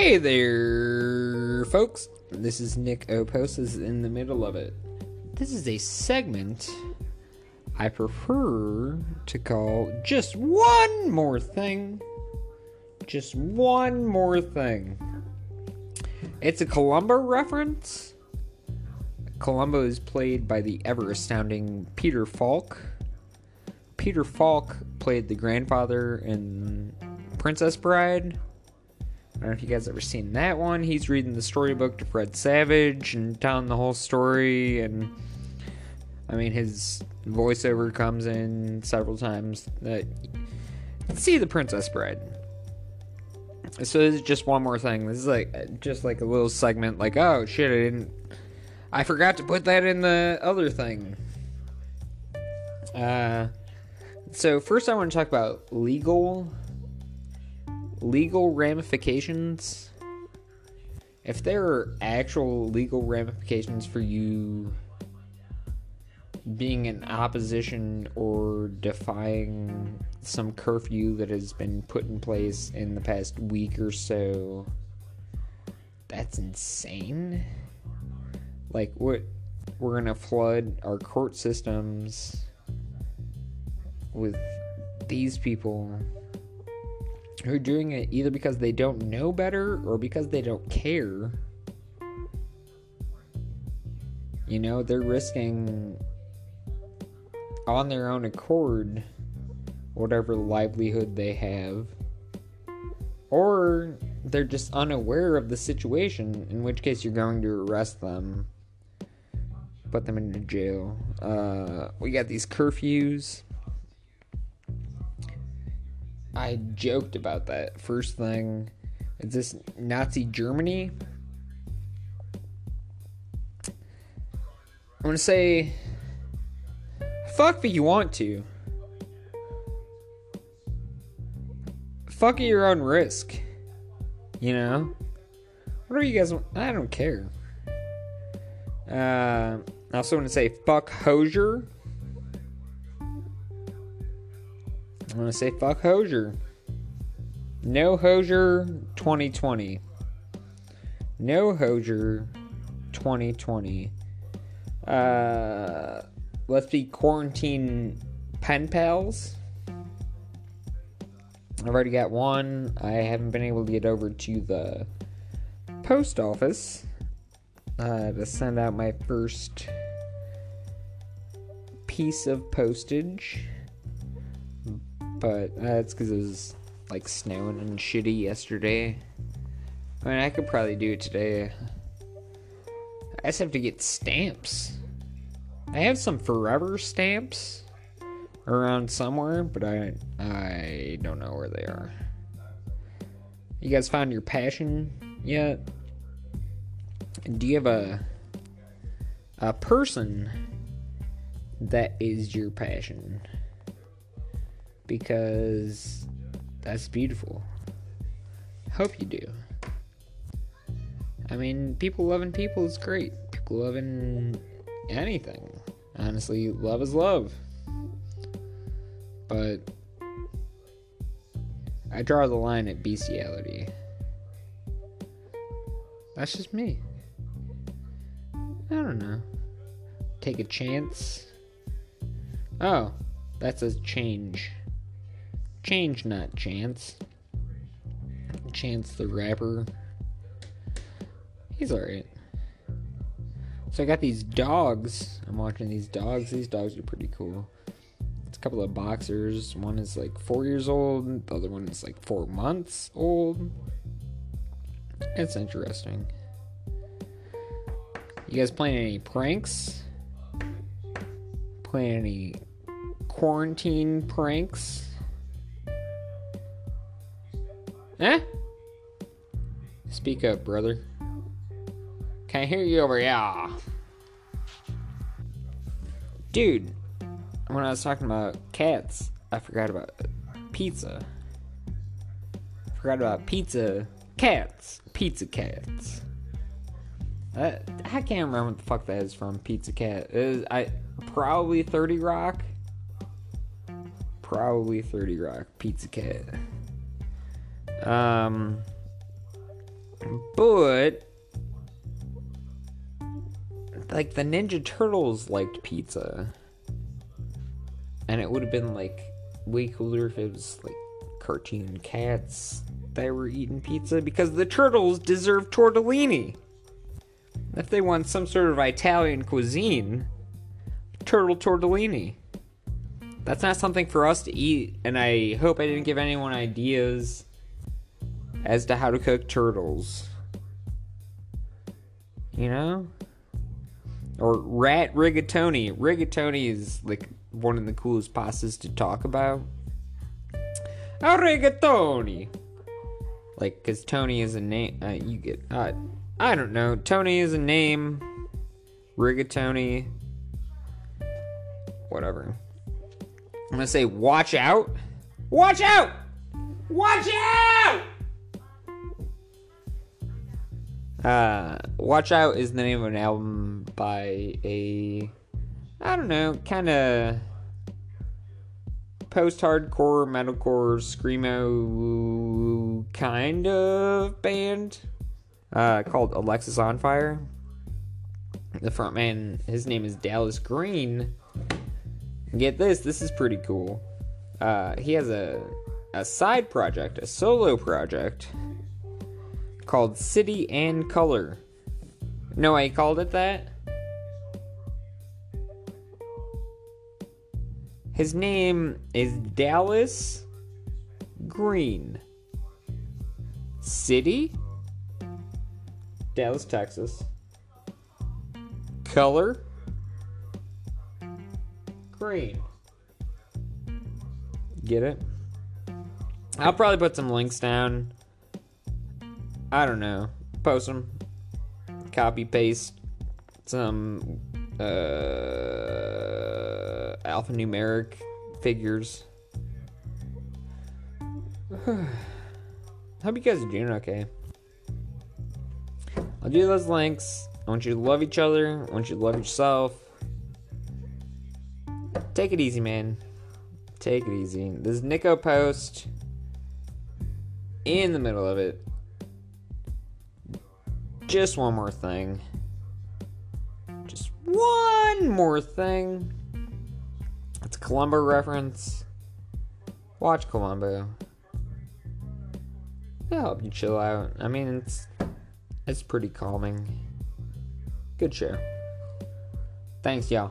Hey there, folks. This is Nick Opos is in the middle of it. This is a segment I prefer to call just one more thing. Just one more thing. It's a Columbo reference. Columbo is played by the ever astounding Peter Falk. Peter Falk played the grandfather in Princess Bride. I don't know if you guys ever seen that one. He's reading the storybook to Fred Savage and telling the whole story, and I mean his voiceover comes in several times. That see the Princess Bride. So this is just one more thing. This is like just like a little segment. Like oh shit, I didn't. I forgot to put that in the other thing. Uh, so first I want to talk about legal legal ramifications, if there are actual legal ramifications for you being in opposition or defying some curfew that has been put in place in the past week or so, that's insane. Like, what? We're gonna flood our court systems with these people who are doing it either because they don't know better or because they don't care. You know, they're risking on their own accord whatever livelihood they have. Or they're just unaware of the situation, in which case you're going to arrest them, put them into jail. Uh, we got these curfews I joked about that. First thing, is this Nazi Germany? I'm gonna say, fuck if you want to. Fuck at your own risk. You know? Whatever you guys want. I don't care. Uh, I also want to say fuck Hozier. I'm gonna say fuck Hozier. No Hozier 2020. No Hozier 2020. Uh, let's be quarantine pen pals. I've already got one. I haven't been able to get over to the post office uh, to send out my first piece of postage but uh, that's because it was like snowing and shitty yesterday. I mean, I could probably do it today. I just have to get stamps. I have some forever stamps around somewhere, but I I don't know where they are. You guys found your passion yet? Do you have a a person that is your passion? Because that's beautiful. Hope you do. I mean, people loving people is great. People loving anything. Honestly, love is love. But I draw the line at bestiality. That's just me. I don't know. Take a chance. Oh, that's a change. Change, not Chance. Chance the Rapper. He's alright. So I got these dogs. I'm watching these dogs. These dogs are pretty cool. It's a couple of boxers. One is like four years old. The other one is like four months old. It's interesting. You guys playing any pranks? Playing any quarantine pranks? Eh? Speak up, brother. Can't hear you over here. Dude, when I was talking about cats, I forgot about pizza. I forgot about pizza cats. Pizza cats. I, I can't remember what the fuck that is from Pizza Cat. Is, I probably 30 Rock. Probably 30 Rock. Pizza Cat. Um, But like the Ninja Turtles liked pizza. And it would have been like way cooler if it was like cartoon cats that were eating pizza because the turtles deserve tortellini. If they want some sort of Italian cuisine, turtle tortellini. That's not something for us to eat, and I hope I didn't give anyone ideas as to how to cook turtles. You know? Or rat rigatoni. Rigatoni is like one of the coolest pastas to talk about. A rigatoni. Like, cause Tony is a name. Uh, you get. Uh, I don't know. Tony is a name. Rigatoni. Whatever. I'm gonna say, watch out. Watch out! Watch out! Uh, Watch Out is the name of an album by a, I don't know, kind of post-hardcore, metalcore, screamo kind of band uh, called Alexisonfire. The frontman, his name is Dallas Green. Get this, this is pretty cool. Uh, he has a a side project, a solo project called City and Colour. No, I called it that. His name is Dallas Green. City? Dallas, Texas. Color? Green. Get it? I'll probably put some links down. I don't know. Post them. Copy paste some uh, alphanumeric figures. Hope you guys are doing okay. I'll do those links. I want you to love each other. I want you to love yourself. Take it easy, man. Take it easy. This is Nico Post. In the middle of it. Just one more thing. Just one more thing. It's a Columbo reference. Watch Columbo. It'll help you chill out. I mean, it's it's pretty calming. Good show. Thanks, y'all.